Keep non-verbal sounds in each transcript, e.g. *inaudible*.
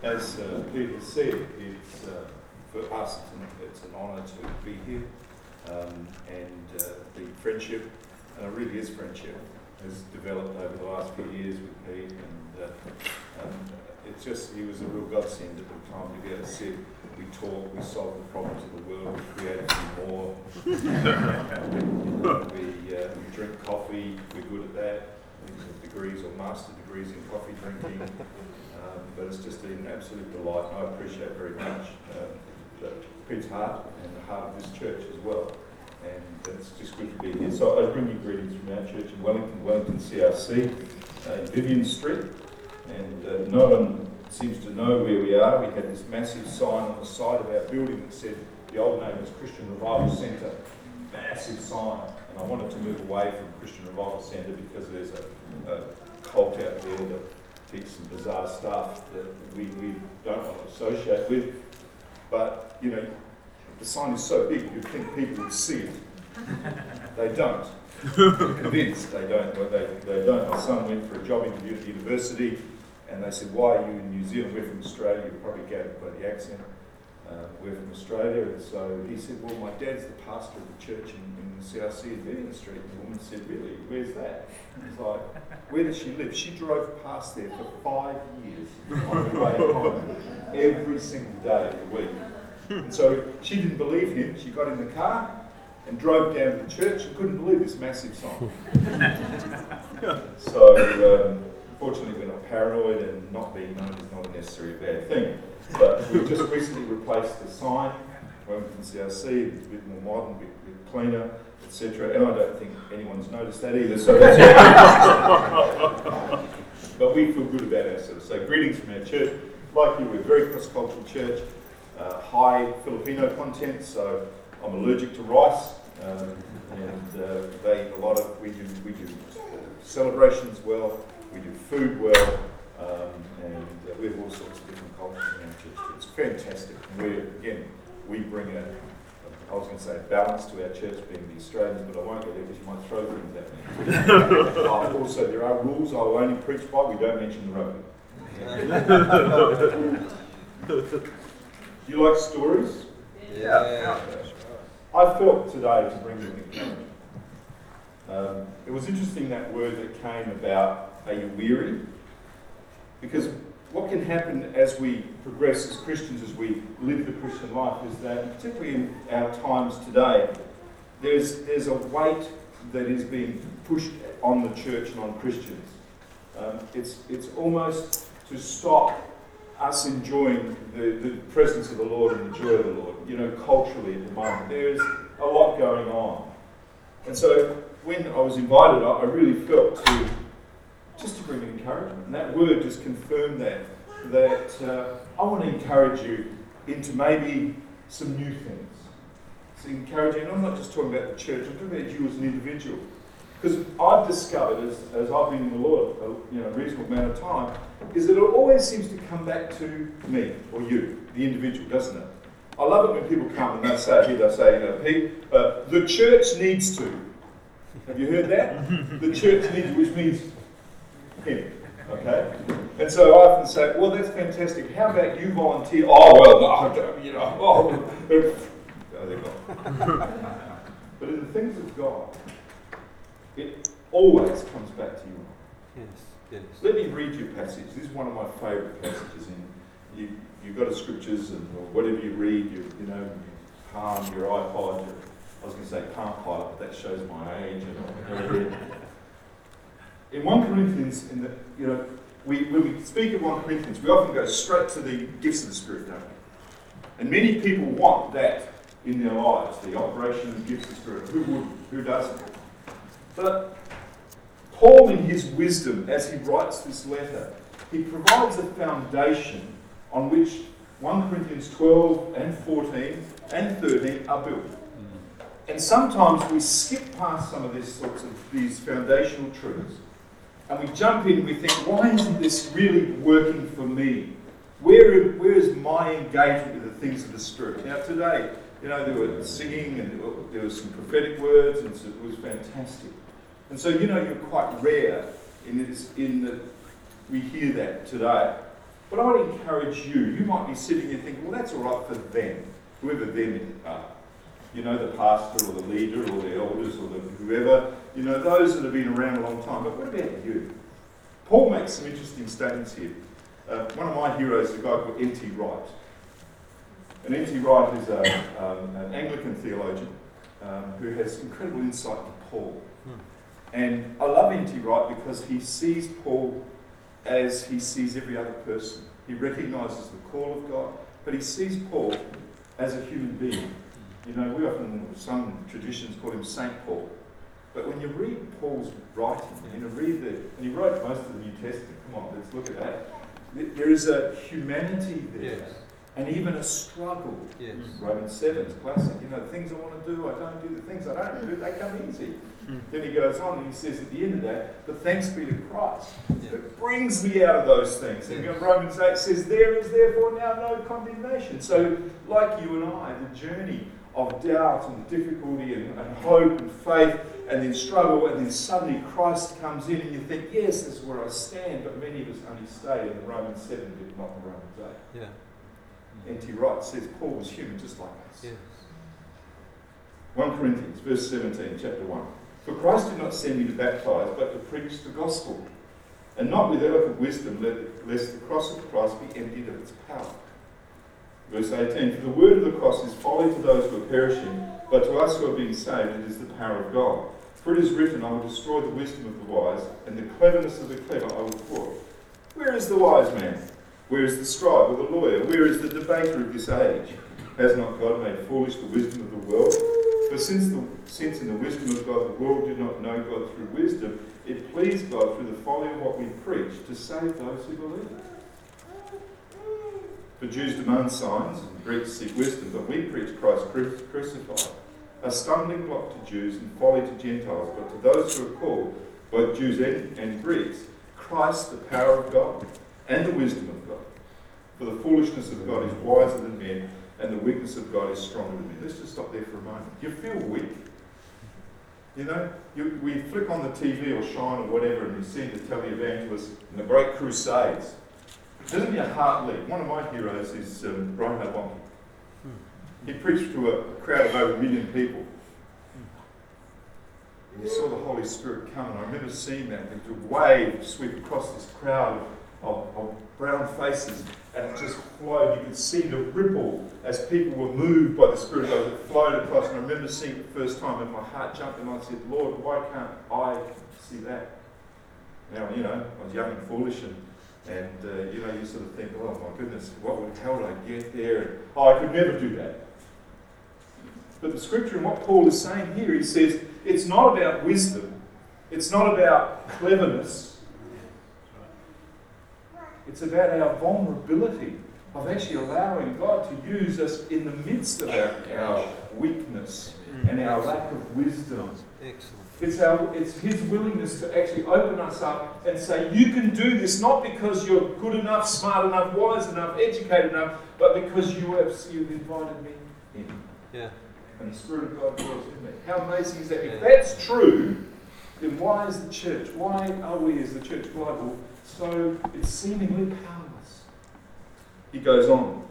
As uh, Peter said, it's uh, for us it's an, it's an honour to be here, um, and uh, the friendship, and it really is friendship, has developed over the last few years with Pete, and uh, um, it's just he was a real godsend at the time together. Sit, we talk, we solve the problems of the world, we create some more. *laughs* we, uh, we drink coffee, we're good at that. Degrees or master degrees in coffee drinking. *laughs* Um, but it's just an absolute delight, and I appreciate very much that Pete's heart and the heart of this church as well. And it's just good to be here. So I bring you greetings from our church in Wellington, Wellington CRC, uh, in Vivian Street. And uh, no one seems to know where we are. We had this massive sign on the side of our building that said the old name was Christian Revival Centre. Massive sign. I wanted to move away from Christian Revival Centre because there's a, a cult out there that teach some bizarre stuff that we, we don't want to associate with. But, you know, the sign is so big you'd think people would see it. They don't. I'm *laughs* convinced they don't. Well, they, they don't. My son went for a job interview at the university and they said, Why are you in New Zealand? We're from Australia. You probably gathered by the accent. Uh, we're from Australia. And so he said, Well, my dad's the pastor of the church in, in the CRC in Vivian Street. And the woman said, Really? Where's that? He's like, Where does she live? She drove past there for five years on her way home every single day of the week. And so she didn't believe him. She got in the car and drove down to the church and couldn't believe this massive sign. *laughs* so, um, fortunately, we're not paranoid, and not being known is not a necessarily a bad thing. But we've just recently replaced the sign, Wellington CRC, it's a bit more modern, a bit, bit cleaner, etc. And I don't think anyone's noticed that either. So *laughs* but we feel good about ourselves. So, greetings from our church. Like you, we're a very cross-cultural church, uh, high Filipino content. So, I'm allergic to rice, um, and uh, they eat a lot of we do we do celebrations well, we do food well, um, and uh, we have all sorts of different cultures in our church. It's fantastic. And we again we bring a I was going to say balance to our church being the Australians, but I won't go there because you might throw things at me. *laughs* also, there are rules I will only preach by. We don't mention the rugby. Do *laughs* you like stories? Yeah. I felt today to bring you an encouragement. Um, it was interesting that word that came about, are you weary? Because what can happen as we progress as Christians, as we live the Christian life, is that, particularly in our times today, there's, there's a weight that is being pushed on the church and on Christians. Um, it's, it's almost to stop us enjoying the, the presence of the Lord and the joy of the Lord, you know, culturally at the moment. There's a lot going on. And so when I was invited, I, I really felt to just to bring encouragement. And that word just confirmed that, that uh, I want to encourage you into maybe some new things. It's encouraging, I'm not just talking about the church, I'm talking about you as an individual. Because I've discovered, as, as I've been in the Lord a you know, reasonable amount of time, is that it always seems to come back to me or you, the individual, doesn't it? I love it when people come and they say, here they say, you know, Pete, uh, the church needs to. Have you heard that? *laughs* the church needs, which means him. Okay? And so I often say, well, that's fantastic. How about you volunteer? Oh, well, no, I don't, you know, oh, *laughs* oh there they go. *laughs* but in the things of God, it always comes back to you. Yes. Yes. Let me read you a passage. This is one of my favourite passages in you. You've got a scriptures and or whatever you read, you, you know, your palm, your iPod. Your, I was going to say palm pilot, but that shows my age. And, in 1 Corinthians, in the, you know, we, when we speak of 1 Corinthians, we often go straight to the gifts of the Spirit, don't we? And many people want that in their lives, the operation of the gifts of the Spirit. Who would? Who doesn't? But Paul, in his wisdom, as he writes this letter, he provides a foundation on which 1 Corinthians 12 and 14 and 13 are built. Mm. And sometimes we skip past some of these sorts of these foundational truths and we jump in and we think, why isn't this really working for me? Where, where is my engagement with the things of the Spirit? Now, today, you know, there were singing and there were some prophetic words, and it was fantastic. And so, you know, you're quite rare in, this, in that we hear that today. But I would encourage you, you might be sitting here thinking, well, that's all right for them, whoever them are. You know, the pastor or the leader or the elders or the whoever, you know, those that have been around a long time. But what about you? Paul makes some interesting statements here. Uh, one of my heroes is a guy called N.T. Wright. And N.T. Wright is a, um, an Anglican theologian um, who has incredible insight into Paul. And I love N.T. Wright because he sees Paul as he sees every other person. He recognises the call of God, but he sees Paul as a human being. You know, we often, some traditions call him Saint Paul. But when you read Paul's writing, you know, read the, and he wrote most of the New Testament, come on, let's look at that. There is a humanity there, Yes. and even a struggle. Yes. Mm-hmm. Romans 7 is classic. You know, the things I want to do, I don't do. The things I don't do, they come easy. Mm-hmm. Then he goes on and he says at the end of that, but thanks be to Christ. Yeah. It brings me out of those things. And Yes. Romans 8 says, there is therefore now no condemnation. So, like you and I, the journey of doubt and difficulty and, and hope and faith and then struggle and then suddenly Christ comes in and you think, yes, this is where I stand. But many of us only stay in the Romans 7 bit, not the Romans 8. Yeah. Mm. N.T. Wright says Paul was human just like us. Yes. 1 Corinthians, verse 17, chapter 1. For Christ did not send me to baptize, but to preach the gospel, and not with eloquent wisdom, lest the cross of Christ be emptied of its power. Verse 18 For the word of the cross is folly to those who are perishing, but to us who are being saved, it is the power of God. For it is written, I will destroy the wisdom of the wise, and the cleverness of the clever I will thwart. Where is the wise man? Where is the scribe or the lawyer? Where is the debater of this age? Has not God made foolish the wisdom of the world? For since, the, since in the wisdom of God the world did not know God through wisdom, it pleased God through the folly of what we preach to save those who believe. For Jews demand signs and Greeks seek wisdom, but we preach Christ crucified, a stumbling block to Jews and folly to Gentiles, but to those who are called, both Jews and, Greeks, Christ the power of God and the wisdom of God. For the foolishness of God is wiser than men, and the weakness of God is stronger than men. Let's just stop there for a moment. You feel weak. You know, you, we flick on the TV or Shine or whatever, and you see the televangelists and the great crusades. Heart leap? One of my heroes is um, Reinhard Bonnke. He preached to a crowd of over a million people. And you saw the Holy Spirit come, and I remember seeing that. Was a wave sweep across this crowd of, of brown faces, and it just flowed. You could see the ripple as people were moved by the Spirit of God. It flowed across, and I remember seeing it the first time, and my heart jumped, and I said, Lord, why can't I see that? Now, you know, I was young and foolish, and, and uh, you know, you sort of think, oh my goodness, what would, how would I get there? Oh, I could never do that. But the scripture and what Paul is saying here, he says, it's not about wisdom, it's not about cleverness, it's about our vulnerability of actually allowing God to use us in the midst of our, our weakness and our lack of wisdom. Excellent. It's, our, it's His willingness to actually open us up and say, You can do this not because you're good enough, smart enough, wise enough, educated enough, but because you have you've invited me in. Yeah. And the Spirit of God dwells in me. How amazing is that? If that's true, then why is the church, why are we as the church global so it's seemingly powerless? He goes on.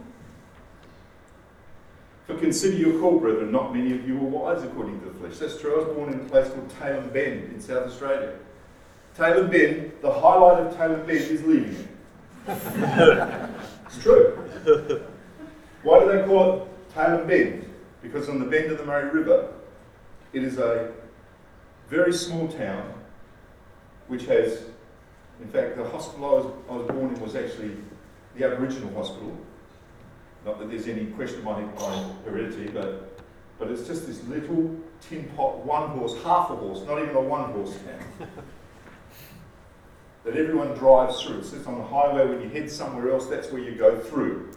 For consider your call, brethren, not many of you are wise according to the flesh. That's true. I was born in a place called Tailem Bend in South Australia. Tailem Bend, the highlight of Tailem Bend is leaving it. it's true. Why do they call it Tailem Bend? Because on the bend of the Murray River, it is a very small town which has, in fact, the hospital I was, I was born in was actually the Aboriginal hospital. Not that there's any question about my, my heredity, but, but it's just this little tin pot, one horse, half a horse, not even a one horse town. *laughs* that everyone drives through. It sits on the highway when you head somewhere else, that's where you go through.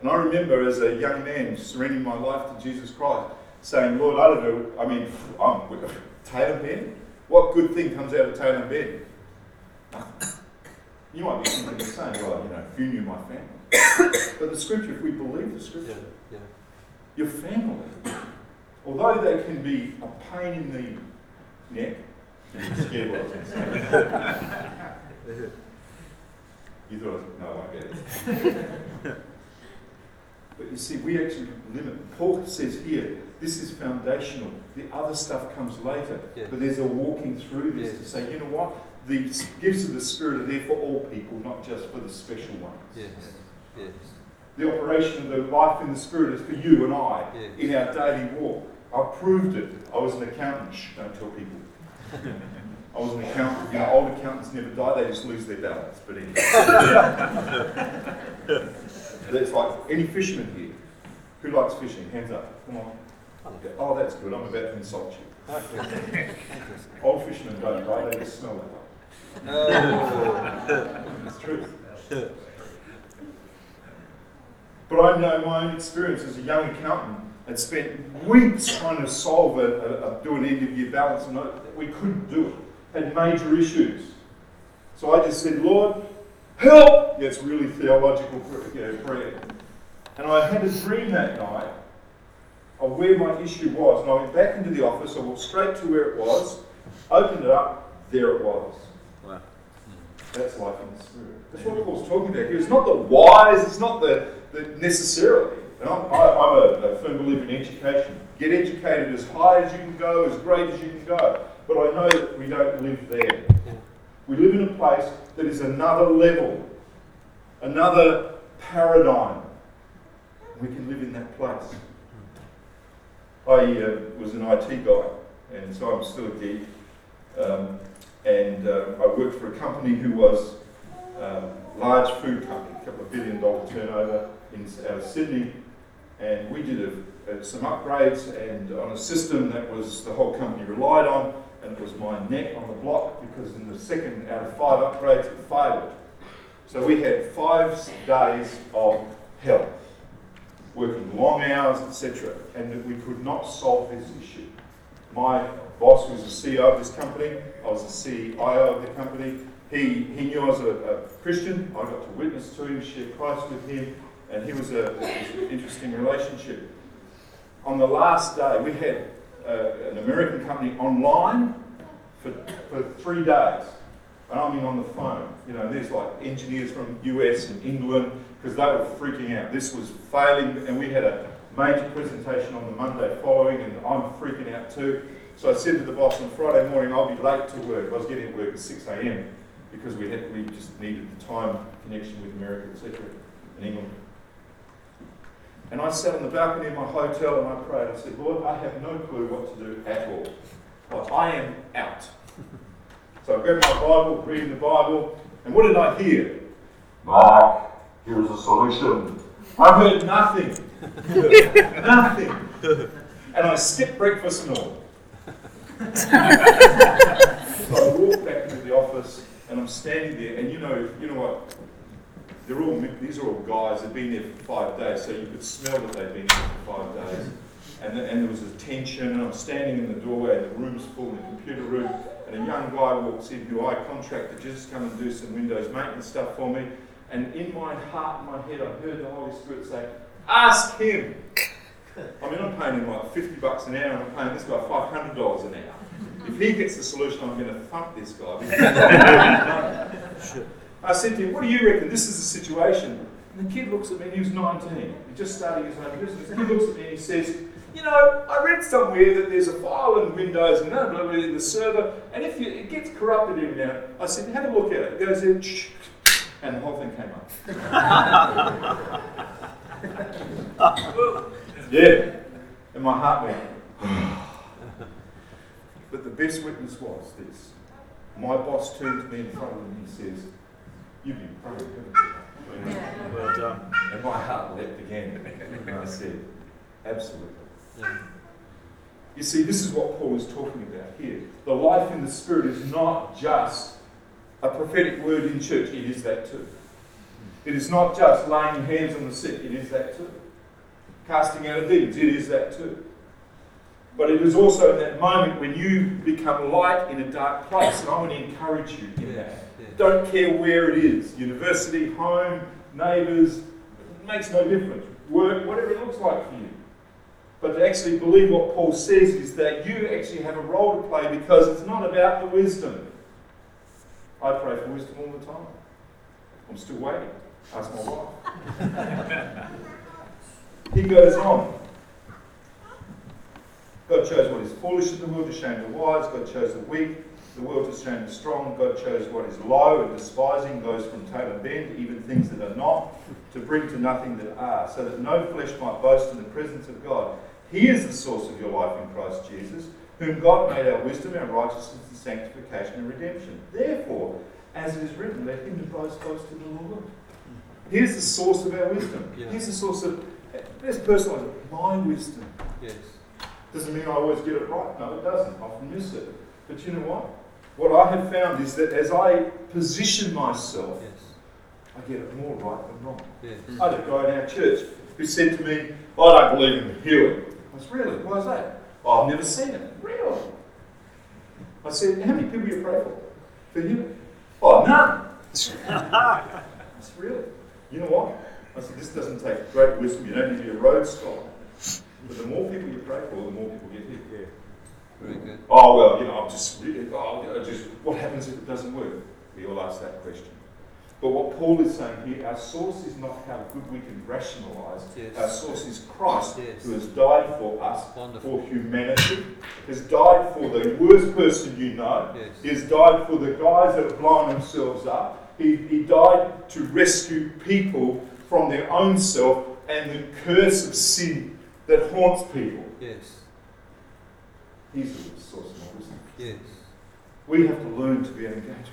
And I remember as a young man surrendering my life to Jesus Christ, saying, Lord, I don't know, I mean, I'm Tailem Bend? What good thing comes out of Tailem Bend? You might be thinking the same, well, you know, if you knew my family. but the scripture, if we believe the scripture, Yeah. your family, although they can be a pain in the neck, scared what I was *laughs* going to say. You thought, I was- no, I get it. But you see, we actually limit. Paul says here, this is foundational. The other stuff comes later. Yeah. But there's a walking through this Yes. to say, you know what? The gifts of the Spirit are there for all people, not just for the special ones. Yes. Yes. The operation of the life in the Spirit is for you and I Yes. in our daily walk. I proved it. I was an accountant. Shh, don't tell people. *laughs* I was an accountant. You know, old accountants never die, they just lose their balance. But anyway. *laughs* That's like any fisherman here. Who likes fishing? Hands up. Come on. Oh, that's good. I'm about to insult you. Old fishermen don't die, they just smell that way. Oh. It's true. *laughs* But I know my own experience as a young accountant had spent weeks trying to solve a, a, a do an end of year balance and I, we couldn't do it. Had major issues. So I just said, Lord, help! Yeah, it's really theological you know, prayer. And I had a dream that night of where my issue was. And I went back into the office, I walked straight to where it was, opened it up, there it was. That's life in the spirit. That's what Paul's talking about here. It's not the wise, it's not the, the necessarily. And I'm, I, I'm a, a firm believer in education. Get educated as high as you can go, as great as you can go. But I know that we don't live there. We live in a place that is another level, another paradigm. We can live in that place. I uh, was an IT guy, and so I'm still a geek. Um, and uh, I worked for a company who was um, large food company, a couple of billion dollar turnover in out of Sydney, and we did a, a, some upgrades and on a system that was the whole company relied on, and it was my neck on the block because in the second out of five upgrades it failed. So we had five days of hell, working long hours, etc., and that we could not solve this issue. My boss was the CEO of this company. I was the CEO of the company. He, he knew I was a, a Christian. I got to witness to him, share Christ with him, and he was, a, was an interesting relationship. On the last day, we had uh, an American company online for, for three days. And I mean on the phone. You know, there's like engineers from US and England because they were freaking out. This was failing, and we had a major presentation on the Monday following, and I'm freaking out too. So I said to the boss on Friday morning, I'll be late to work. I was getting to work at 6 a.m. because we had we just needed the time connection with America, etc., and England. And I sat on the balcony of my hotel and I prayed. I said, Lord, I have no clue what to do at all. But I am out. So I grabbed my Bible, reading the Bible, and what did I hear? Mark, here's a solution. I heard nothing. *laughs* nothing. And I skipped breakfast and all. So I walked back into the office and I'm standing there, and you know, you know what? They're all these are all guys. They've been there for five days, so you could smell that they've been there for five days. And, the, and there was a tension, and I'm standing in the doorway, and the room's full, in the computer room, and a young guy walks in who I contracted just come and do some Windows maintenance stuff for me. And in my heart and my head, I heard the Holy Spirit say, "Ask him." I mean, I'm paying him like 50 bucks an hour, and I'm paying this guy $500 an hour. If he gets the solution, I'm going to thump this guy. *laughs* I said to him, What do you reckon? This is the situation. And the kid looks at me, and he was 19. He just started his own business. The kid looks at me and he says, You know, I read somewhere that there's a file in Windows and blah, blah, blah, in the server, and if you, it gets corrupted in now. I said, Have a look at it. He goes in, and the whole thing came up. *laughs* yeah. And my heart went, But the best witness was this. My boss turned to me in front of him and he says, You've been praying, haven't you? Well done. And my heart leapt again. And I said, Absolutely. Yeah. You see, this is what Paul is talking about here. The life in the Spirit is not just a prophetic word in church, it is that too. It is not just laying hands on the sick, it is that too. Casting out of demons, it is that too. But it is also in that moment when you become light in a dark place, and I want to encourage you in that. Don't care where it is university, home, neighbours, it makes no difference. Work, whatever it looks like for you. But to actually believe what Paul says is that you actually have a role to play because it's not about the wisdom. I pray for wisdom all the time. I'm still waiting. Ask my wife. *laughs* he goes on. God chose what is foolish in the world to shame the wise. God chose the weak, the world to shame the strong. God chose what is low and despising those from Tailem Bend, even things that are not, to bring to nothing that are, so that no flesh might boast in the presence of God. He is the source of your life in Christ Jesus, whom God made our wisdom, our righteousness, and sanctification and redemption. Therefore, as it is written, let him who boasts boast in the Lord. Here's the source of our wisdom. Yeah. Here's the source of, let's personalise my wisdom. Yes. Doesn't mean I always get it right. No, it doesn't. I often miss it. But you know what? What I have found is that as I position myself, Yes. I get it more right than wrong. Yes. I had a guy in our church who said to me, I don't believe in healing. I said, Really? Why is that? Oh, I've never seen it. Really? I said, How many people you pray for? For healing? Oh, none. *laughs* I said, Really? You know what? I said, This doesn't take great wisdom. You don't need to be a Rhodes scholar. But the more people you pray for, the more people get healed. Yeah. Very good. Oh, well, you know, I'm just, oh, I just, what happens if it doesn't work? We all ask that question. But what Paul is saying here, our source is not how good we can rationalise. Yes. Our source is Christ, Yes. who has died for us, Wonderful. for humanity, has died for the worst person you know. Yes. He has died for the guys that have blown themselves up. He, he died to rescue people from their own self and the curse of sin that haunts people. Yes. He's the source of my wisdom. Yes. We have to learn to be engaged with it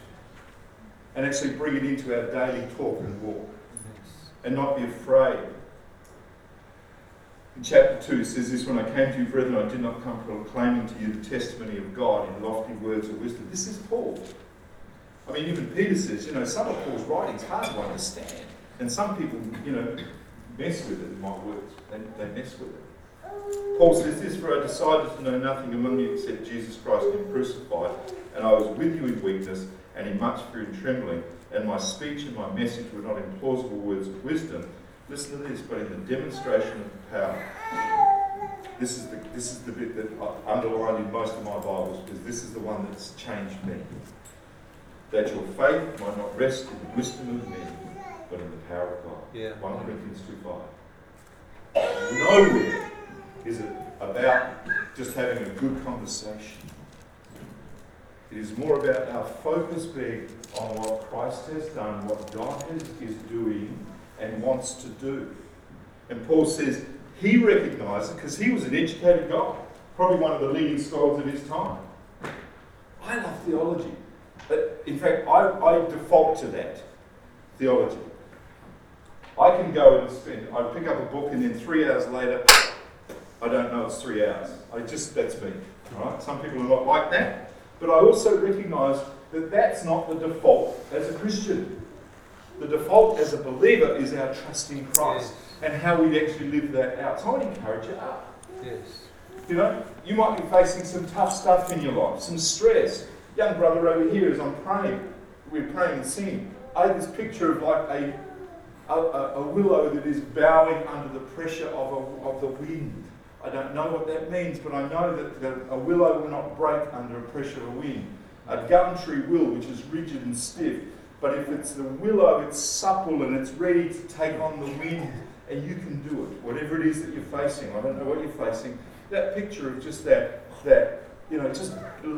and actually bring it into our daily talk and walk Yes. and not be afraid. In chapter 2 it says this When I came to you, brethren, I did not come proclaiming to you the testimony of God in lofty words of wisdom. This is Paul. I mean, even Peter says, you know, some of Paul's writings hard to understand. And some people, you know, mess with it, my words. They, they mess with it. Paul says this, For I decided to know nothing among you except Jesus Christ and crucified, and I was with you in weakness and in much fear and trembling, and my speech and my message were not in plausible words of wisdom. Listen to this, but in the demonstration of power. This is the this is the bit that I underlined in most of my Bibles because this is the one that's changed me. That your faith might not rest in the wisdom of men, but in the power of God. Yeah. 1 Corinthians 2 5. Nowhere is it about just having a good conversation. It is more about our focus being on what Christ has done, what God is, is doing and wants to do. And Paul says he recognized it because he was an educated guy, probably one of the leading scholars of his time. I love theology. But in fact, I, I default to that theology. I can go and spend, I pick up a book and then three hours later, I don't know it's three hours. I just, that's me. All right? Some people are not like that. But I also recognise that that's not the default as a Christian. The default as a believer is our trust in Christ and how we actually live that out. So I would encourage you up. Yes. You know, you might be facing some tough stuff in your life, some stress. Young brother over here, as I'm praying, we're praying and singing. I had this picture of like a, a, a, a willow that is bowing under the pressure of, a, of the wind. I don't know what that means, but I know that, a willow will not break under a pressure of wind. A gum tree will, which is rigid and stiff. But if it's the willow, it's supple and it's ready to take on the wind, and you can do it. Whatever it is that you're facing, I don't know what you're facing. That picture of just that, that you know, just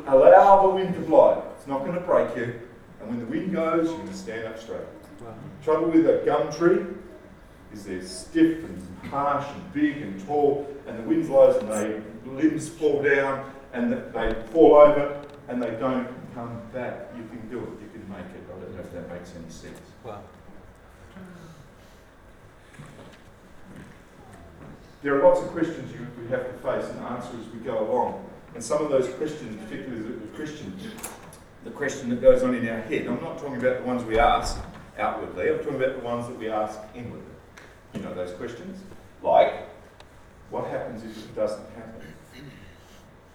allow the wind to blow. It's not going to break you. And when the wind goes, you're going to stand up straight. Trouble with a gum tree is they're stiff and harsh and big and tall, and the wind blows and they limbs fall down and they fall over and they don't come back. You can do it. You can make it. I don't know if that makes any sense. Wow. There are lots of questions you, we have to face and answer as we go along. And some of those questions, particularly as a Christian, the question that goes on in our head, I'm not talking about the ones we ask outwardly, I'm talking about the ones that we ask inwardly. You know those questions? Like, what happens if it doesn't happen?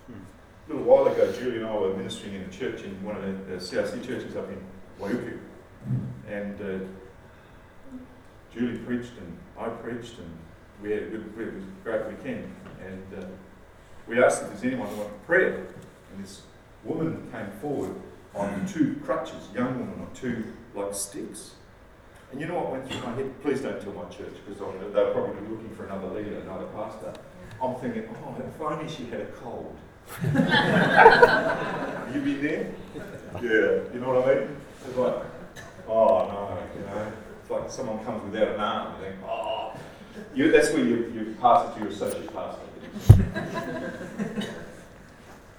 A little while ago, Julie and I were ministering in a church in one of the, the CRC churches up in Waiuku. And uh, Julie preached and I preached and we had a good, we had a great weekend, and uh, we asked if there's anyone who wanted prayer, and this woman came forward on two crutches, young woman on two like sticks. And you know what went through my head? Please don't tell my church because they're probably be looking for another leader, another pastor. I'm thinking, oh, if only she had a cold. *laughs* you been there? Yeah, you know what I mean? It's like, oh no, you know, it's like someone comes without an arm. You think, oh, you, that's where you, you pass it to your associate pastor. *laughs*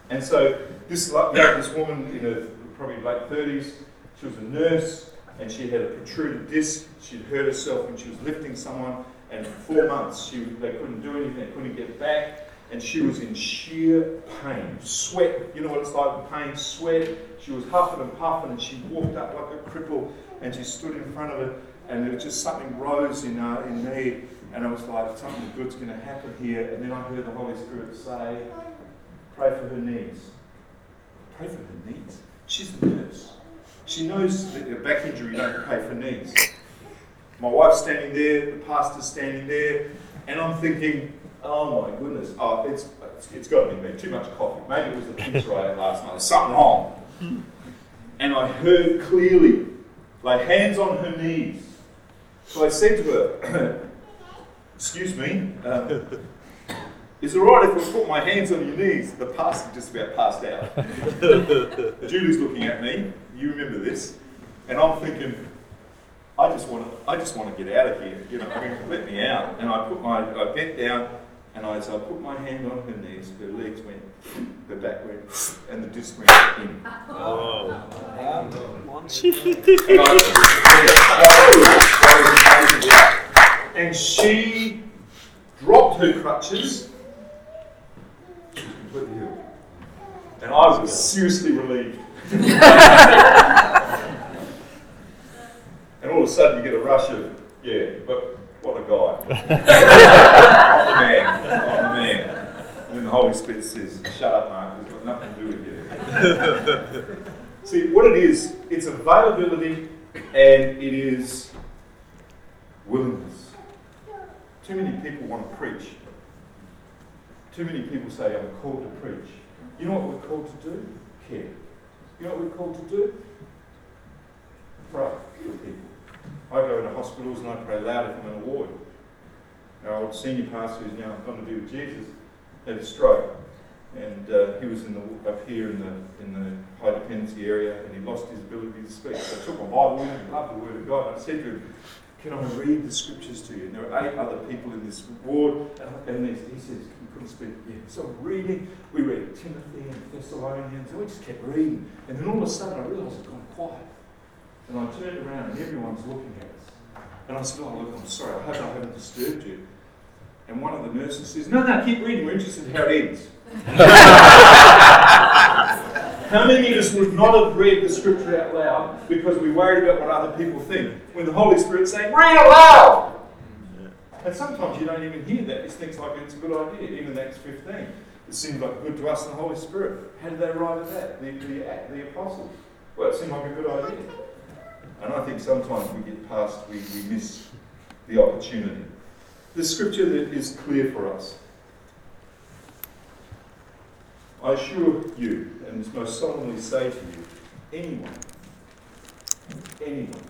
and so this, this woman in her probably late 30s, she was a nurse and she had a protruded disc. She'd hurt herself when she was lifting someone, and for four months she, they couldn't do anything, they couldn't get back, and she was in sheer pain. Sweat, you know what it's like with pain, sweat. She was huffing and puffing, and she walked up like a cripple, and she stood in front of it, and there was just something rose in, uh, in me, and I was like, something good's going to happen here. And then I heard the Holy Spirit say, pray for her knees. Pray for her knees. She's a nurse. She knows that a back injury don't pay for knees. My wife's standing there, the pastor's standing there, and I'm thinking, oh my goodness, oh, it's, it's, it's got to be me. Too much coffee. Maybe it was the pizza I ate last night. Something wrong. And I heard clearly, lay hands on her knees. So I said to her, *coughs* excuse me, uh, is it alright if I put my hands on your knees? The pastor just about passed out. *laughs* Julie's looking at me. You remember this? And I'm thinking, I just want to, I just want to get out of here. You know, I mean, let me out. And I put my, I bent down, and I, so I put my hand on her knees. Her legs went, her back went, and the disc went in. Oh. and she dropped her crutches completely healed. And I was seriously relieved. *laughs* and all of a sudden you get a rush of, yeah, but what a guy. the *laughs* man. Oh, the man. And then the Holy Spirit says, shut up, Mark, it's got nothing to do with you. *laughs* See, what it is, it's availability and it is willingness. Too many people want to preach, too many people say, I'm called to preach. You know what we're called to do? Care. You know what we're called to do? Pray for people. I go into hospitals and I pray loud if I'm in a ward. Our old senior pastor, who's now gone to be with Jesus, had a stroke. And uh, he was in the, up here in the, in the high dependency area and he lost his ability to speak. So I took my Bible loved the Word of God. And I said to him, Can I read the scriptures to you? And there are eight other people in this ward. And he says, couldn't speak yet. So reading, we read Timothy and Thessalonians, and we just kept reading. And then all of a sudden I realised it's gone quiet. And I turned around and everyone's looking at us. And I said, Oh, look, I'm sorry, I hope I haven't disturbed you. And one of the nurses says, No, no, keep reading, we're interested in how it ends. *laughs* How many of us would not have read the scripture out loud because we worried about what other people think? When the Holy Spirit's saying, read aloud! And sometimes you don't even hear that. It thinks like it's a good idea. Even Acts 15. It seemed like good to us in the Holy Spirit. How did they arrive at that? The, the, the apostles. Well, it seemed like a good idea. And I think sometimes we get past, we, we miss the opportunity. The scripture that is clear for us. I assure you, and most solemnly say to you, anyone, anyone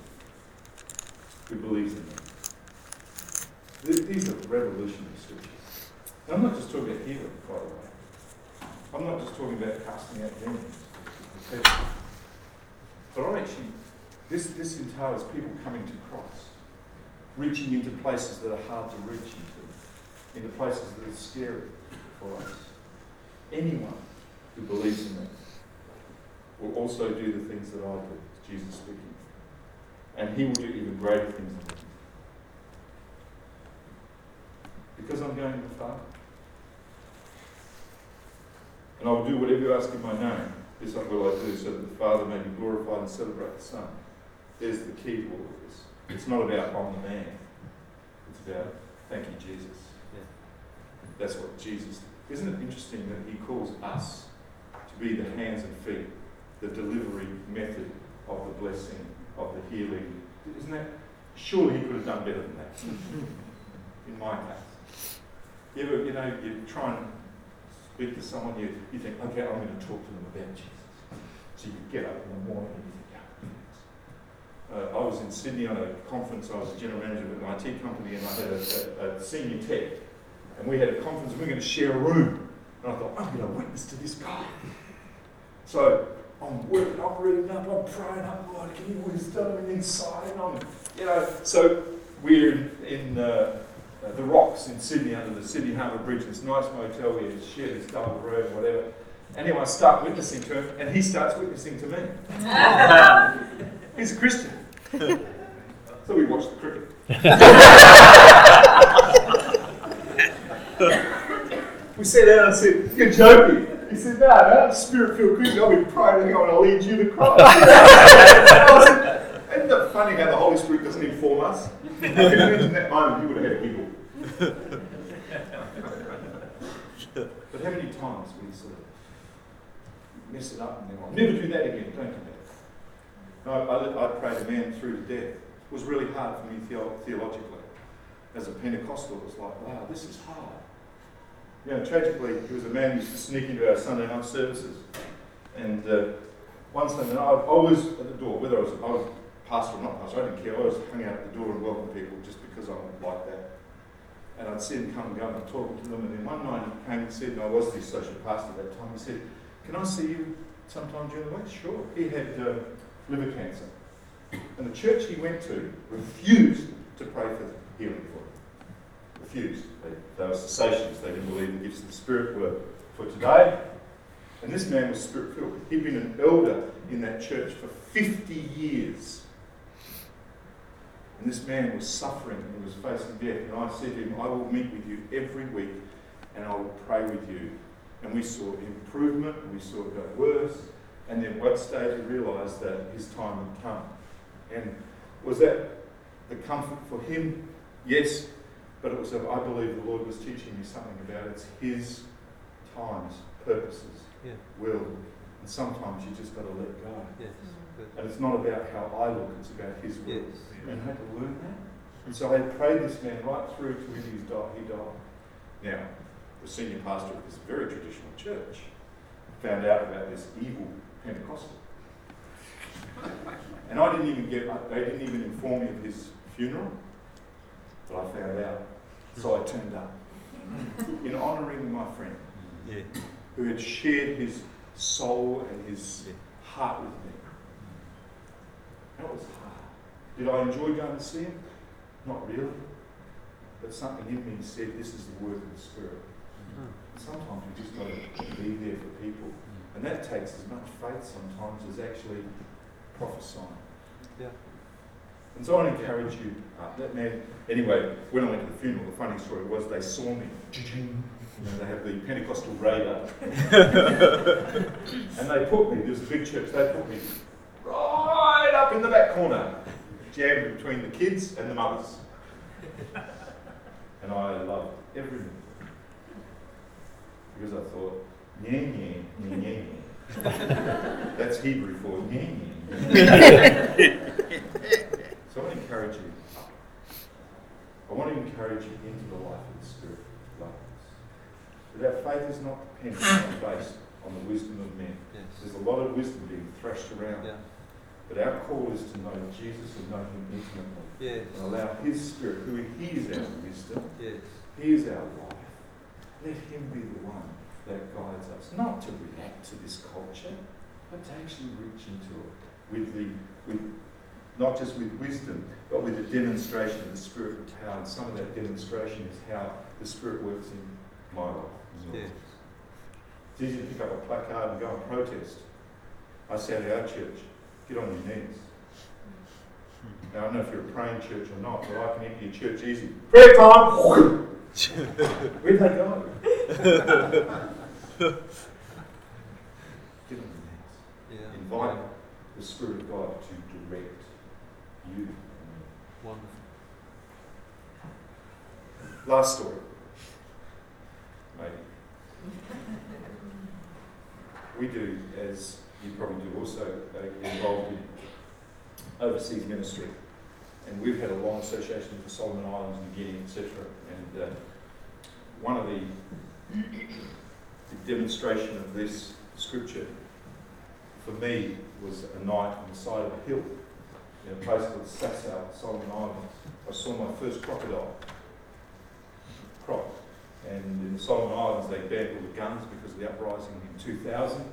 who believes in me these are revolutionary scriptures. And I'm not just talking about healing, by the way. I'm not just talking about casting out demons. But I actually, this, this entails people coming to Christ, reaching into places that are hard to reach into, into places that are scary for us. Anyone who believes in me will also do the things that I do, Jesus speaking. And he will do even greater things than me. Because I'm going to the Father. And I will do whatever you ask in my name. This I will I do so that the Father may be glorified and celebrate the Son. There's the key to all of this. It's not about I'm the man. It's about thank you, Jesus. Yeah. That's what Jesus. Isn't it interesting that he calls us to be the hands and feet, the delivery method of the blessing, of the healing? Isn't that? Surely he could have done better than that. *laughs* in my case. You ever, you know, you try and speak to someone, you, you think, okay, I'm going to talk to them about Jesus. So you get up in the morning and you think, oh. Uh, I was in Sydney on a conference, I was a general manager of an IT company, and I had a, a, a senior tech. And we had a conference, and we were going to share a room. And I thought, I'm going to witness to this guy. So I'm working, I'm reading up, I'm praying Lord, give me wisdom and insight. And I'm, you know, so we're in, in uh, uh, the Rocks in Sydney under the Sydney Harbour Bridge, this nice motel, we share this double room, whatever. Anyway, I start witnessing to him, and he starts witnessing to me. *laughs* He's a Christian. so we watch the cricket. we sat down and I said, You're joking. He said, No, no, I'm spirit filled Christian. I'll be praying, I'm going to lead you to Christ. *laughs* I said, funny how the Holy Spirit doesn't inform us? I can imagine that moment you would have had a giggle. but how many times we sort of mess it up and then, I'll never do that again, don't do that. No, I, I prayed a man through to death. It was really hard for me theo- theologically. As a Pentecostal, it was like, wow, this is hard. You know, tragically, he was a man who used to sneak into our Sunday night services. And uh, one Sunday night, I, I was at the door, whether I was, I was pastor or not pastor, I didn't care. I was hung out at the door and welcome people just because I'm like that. And I'd see him come and go and talking to them. And then one night he came and said, and I was the associate pastor at that time, he said, Can I see you sometime during the week? Sure. He had uh, liver cancer. And the church he went to refused to pray for healing for him. Refused. They, they were cessations. They didn't believe the gifts of the Spirit were for today. And this man was spirit filled. He'd been an elder in that church for 50 years. And this man was suffering and was facing death. And I said to him, I will meet with you every week and I will pray with you. And we saw improvement and we saw it go worse. And then what stage he realised that his time had come. And was that the comfort for him? Yes. But it was, I believe the Lord was teaching me something about it's his times, purposes, Yeah. will. And sometimes you just got to let go. Yes. Good. And it's not about how I look, it's about his will. Yes. And I had to learn that. And so I prayed this man right through to when he died. He died. Now, the senior pastor of this very traditional church found out about this evil Pentecostal. And I didn't even get, they didn't even inform me of his funeral, but I found out. So I turned up in honouring my friend Yeah. who had shared his soul and his Yeah. heart with me. That was hard. Did I enjoy going to see him? Not really. But something in me said, this is the work of the Spirit. Mm. And sometimes you just got to be there for people. And that takes as much faith sometimes as actually prophesying. Yeah. And so I encourage you, uh, that man, anyway, when I went to the funeral, the funny story was they saw me. You know, they have the Pentecostal radar. *laughs* and they put me, there's a big church, they put me up in the back corner, jammed between the kids and the mothers. And I loved every minute. Because I thought, yeah, yeah, yeah, yeah. That's Hebrew for yeah, yeah. So I want to encourage you. I want to encourage you into the life of the Spirit like this. That our faith is not dependent or based on the wisdom of men. Yes. There's a lot of wisdom being thrashed around. Yeah. But our call is to know Jesus and know Him intimately. Yes. And allow His Spirit, who He is our wisdom, Yes. He is our life. Let Him be the one that guides us. Not to react to this culture, but to actually reach into it with the with not just with wisdom, but with the demonstration of the Spirit and power. And some of that demonstration is how the Spirit works in my life. Yes. It's easy to pick up a placard and go and protest. I say to our church, get on your knees. Now, I don't know if you're a praying church or not, but I can empty a church easy. Prayer time! *laughs* Where'd they go? Get on your knees. Yeah. Invite the Spirit of God to direct you. Wonderful. Last story. Maybe. We do, as you probably do also, uh, involved in overseas ministry. And we've had a long association with the Solomon Islands, New Guinea, etc. And uh, one of the, the demonstration of this scripture for me was a night on the side of a hill in a place called Sasau, Solomon Islands. I saw my first crocodile, croc. And in the Solomon Islands, they banned all the guns because of the uprising in 2000.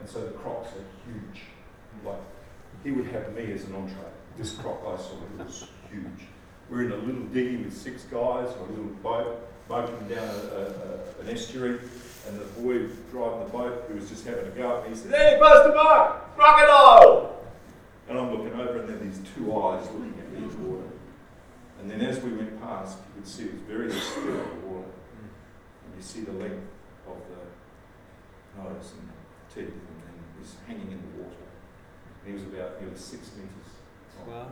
And so the crocs are huge. Like, he would have me as an entree. This croc I saw, was huge. We're in a little dinghy with six guys, a little boat, boating down a, a, a, an estuary. And the boy driving the boat, who was just having a go at me, he said, Hey, Pastor Mark, crocodile! And I'm looking over, and then these two eyes looking at me in the water. And then as we went past, you could see it was very still in the water. And you see the length of the nose and teeth, and then he's hanging in the water. And he was about nearly six metres. Wow.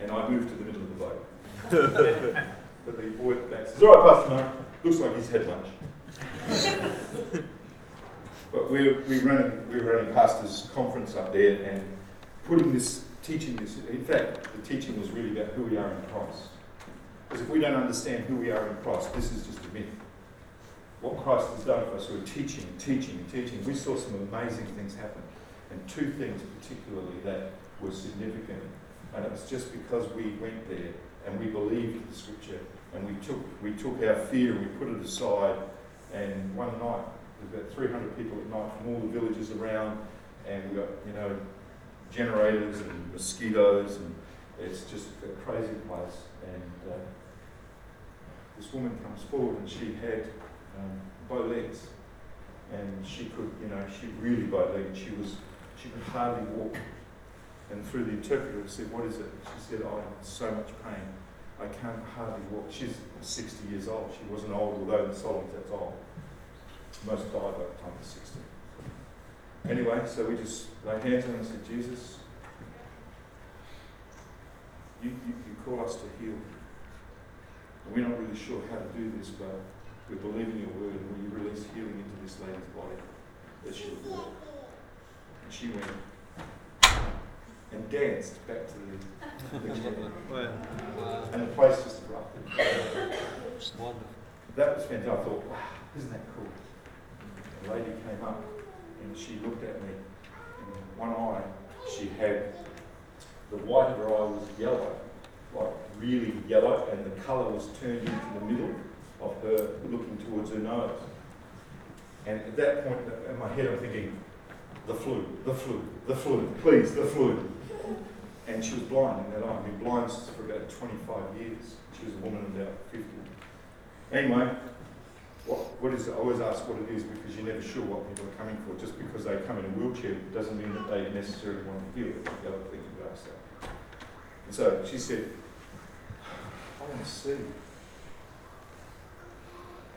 And I moved to the middle of the boat. *laughs* but the boy at the back says, All right, Pastor Mark, looks like he's had lunch. but we're, we're, running, we're running pastor's conference up there and putting this, teaching this, in fact, the teaching was really about who we are in Christ. Because if we don't understand who we are in Christ, this is just a myth. What Christ has done for us, we're teaching teaching and teaching. We saw some amazing things happen. And two things particularly that were significant. And it was just because we went there and we believed the scripture and we took, we took our fear and we put it aside. And one night, there about 300 people at night from all the villages around. And we got, you know, generators and mosquitoes. And it's just a crazy place. And uh, this woman comes forward and she had um, bow legs. And she could, you know, she really bow legged. She was, she could hardly walk. And through the interpreter said, What is it? She said, I'm in so much pain. I can't hardly walk. She's 60 years old. She wasn't old, although the Solomons that's old. Most died by the time of 60. Anyway, so we just laid hands on her and said, Jesus, you, you, you call us to heal. And we're not really sure how to do this, but we believe in your word and will you release healing into this lady's body that she would walk. And she went and danced back to the, the tent. Wow. Wow. And the place just erupted. Wonderful. That was fantastic. I thought, wow, isn't that cool? The lady came up and she looked at me. And one eye, she had the white of her eye was yellow, like really yellow, and the colour was turned into the middle of her looking towards her nose. And at that point, in my head, I'm thinking, the flu, the flu, the flu, please, the flu. And she was blind in that eye. I've been blind for about 25 years. She was a woman about 50. Anyway, what, what is? I always ask what it is because you're never sure what people are coming for. Just because they come in a wheelchair doesn't mean that they necessarily want to heal it. The other thing you ask that. And so she said, I want to see.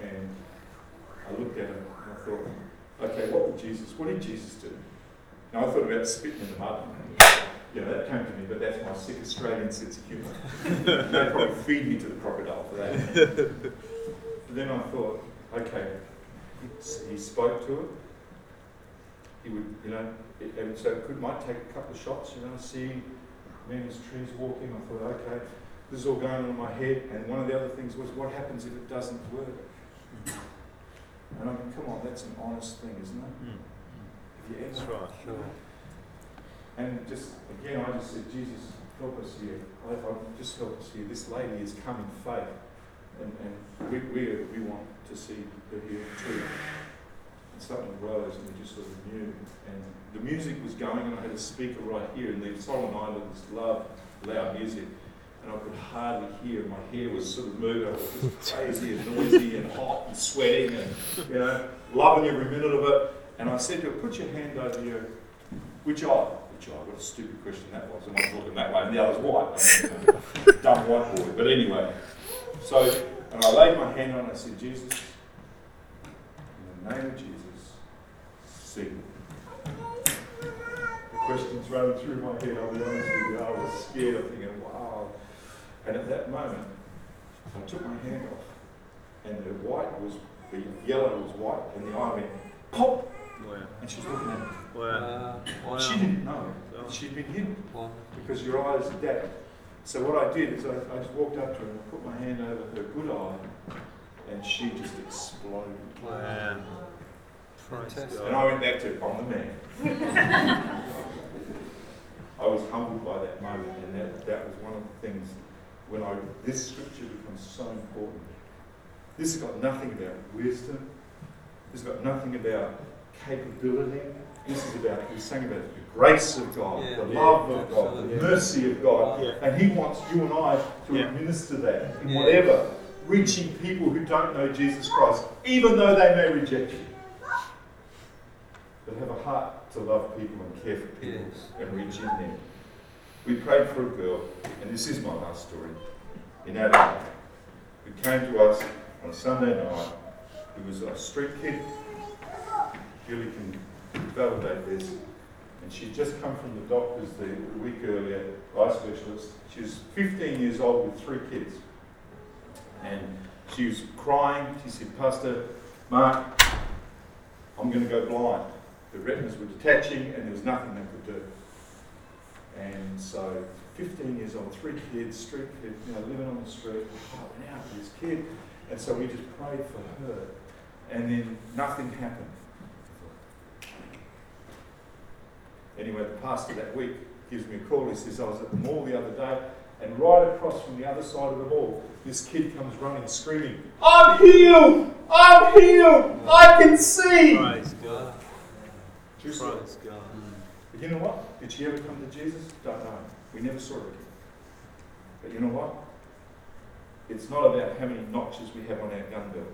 And I looked at her and I thought, okay, what would Jesus, what did Jesus do? Now I thought about spitting in the mud. Yeah, that came to me, but that's my sick Australian sense of humour. They'd probably feed me to the crocodile for that. but then I thought, okay, he spoke to it. He would, you know, it, and so it could might take a couple of shots, you know, see men's trees walking. I thought, okay, this is all going on in my head. And one of the other things was, what happens if it doesn't work? And I mean, come on, that's an honest thing, isn't it? Mm. Have you ever? That's right. Sure. And just again, I just said, Jesus, help us here. I, I just help us here. This lady is come in faith, and, and we, we, we want to see her here too. And something rose, and we just sort of knew. And the music was going, and I had a speaker right here, and the Solomon Islands love loud music. And I could hardly hear. My hair was sort of moving. I was crazy and noisy and hot and sweating and, you know, loving every minute of it. And I said to her, put your hand over your, which eye? Which eye? What a stupid question that was. And I'm not looking that way. And the other's white. Dumb white boy. But anyway. So, and I laid my hand on and I said, Jesus, in the name of Jesus, sing. Questions running through my head, I'll be honest with you. I was scared. Wow. And at that moment, I took my hand off, and the white was, the yellow was white, and the eye went pop, Wow. and she's looking at me. Wow. Wow. She didn't know that she'd been hit Wonderful. because your eyes are dead. So what I did is I, I just walked up to her and I put my hand over her good eye, and she just exploded. Wow. Fantastic. And I went back to, I'm the man. *laughs* I was humbled by that moment, and that, that was one of the things when I, this scripture becomes so important. This has got nothing about wisdom, this has got nothing about capability. This is about, he's saying about the grace of God, Yeah, the yeah, love of God, the absolutely. mercy of God. Yeah. And he wants you and I to Yeah. administer that in Yeah. whatever, reaching people who don't know Jesus Christ, even though they may reject you. But have a heart to love people and care for people Yes. and reach in there. We prayed for a girl, and this is my last story, in Adelaide, who came to us on a Sunday night. Who was a street kid. Julie can validate this. And she'd just come from the doctors the week earlier, eye specialist. She was 15 years old with three kids. And she was crying. She said, Pastor, Mark, I'm going to go blind. The retinas were detaching and there was nothing they could do. And so, 15 years old, three kids, street kid, you know, living on the street, went out for this kid. And so we just prayed for her. And then nothing happened. Anyway, the pastor that week gives me a call. He says, I was at the mall the other day, and right across from the other side of the mall, this kid comes running, screaming, I'm healed! I'm healed! I can see! Praise God. Wow. True story. Praise God. You know what? Did she ever come to Jesus? Don't know. We never saw her again. But you know what? It's not about how many notches we have on our gun belt.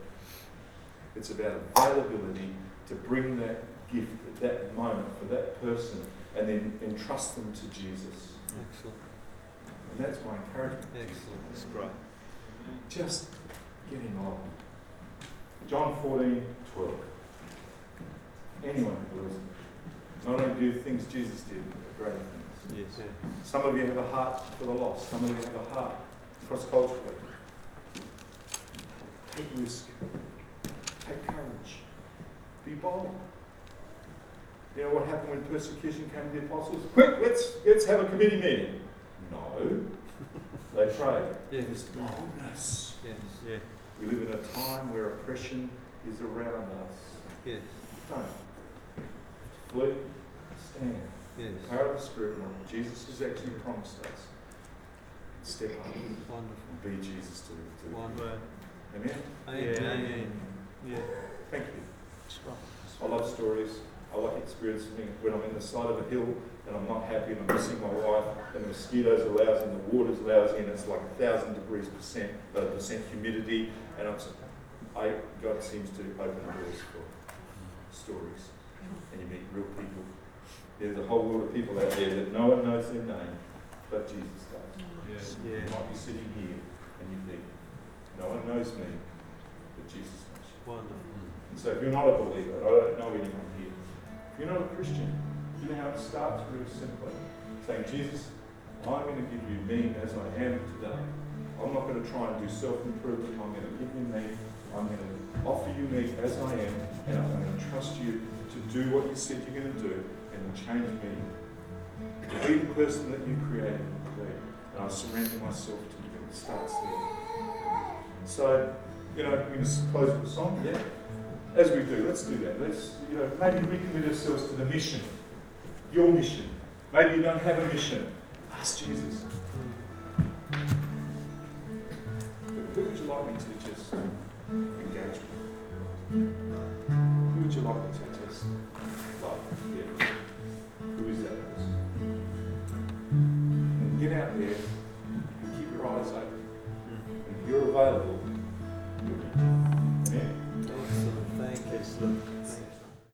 It's about availability to bring that gift at that moment for that person and then entrust them to Jesus. Excellent. And that's my encouragement. Excellent. That's great. Just get involved. John 14, 12. Anyone who believes not only do things Jesus did, but greater things. Yes. Some of you have a heart for the lost. Some of you have a heart cross culturally. Take risk. Take courage. Be bold. You know what happened when persecution came to the apostles? Quick, let's let's have a committee meeting. No. They prayed. Yes. There's boldness. Yes. Yeah. We live in a time where oppression is around us. Yes. Don't. Flee. Stand. Yes. The power of the Spirit, and what Jesus has actually promised us. Step up and Wonderful. be Jesus to, to Wonderful. Amen. Yeah. Amen. Yeah. Thank you. It's. I love stories. I like experiencing when I'm in the side of a hill and I'm not happy and I'm missing my wife and the mosquitoes are lousy and the water's lousy and it's like a thousand degrees percent, uh, percent humidity and I'm, I, God seems to open doors for stories and you meet real people. There's a whole world of people out there that no one knows their name, but Jesus does. Yes. You Yeah. might be sitting here and you think, no one knows me, but Jesus knows you. Wonderful. And so if you're not a believer, I don't know anyone here, if you're not a Christian, you know how it starts really simply. Saying, Jesus, I'm going to give you me as I am today. I'm not going to try and do self-improvement. I'm going to give you me. I'm going to offer you me as I am, and I'm going to trust you to do what you said you're going to do, and change me to be the person that you created me to be. And I surrender myself to you. It starts there. So, you know, we're going to close with a song, yeah? As we do, let's do that. Let's, you know, maybe recommit ourselves to the mission, your mission. Maybe you don't have a mission. Ask Jesus. Who would you like me to just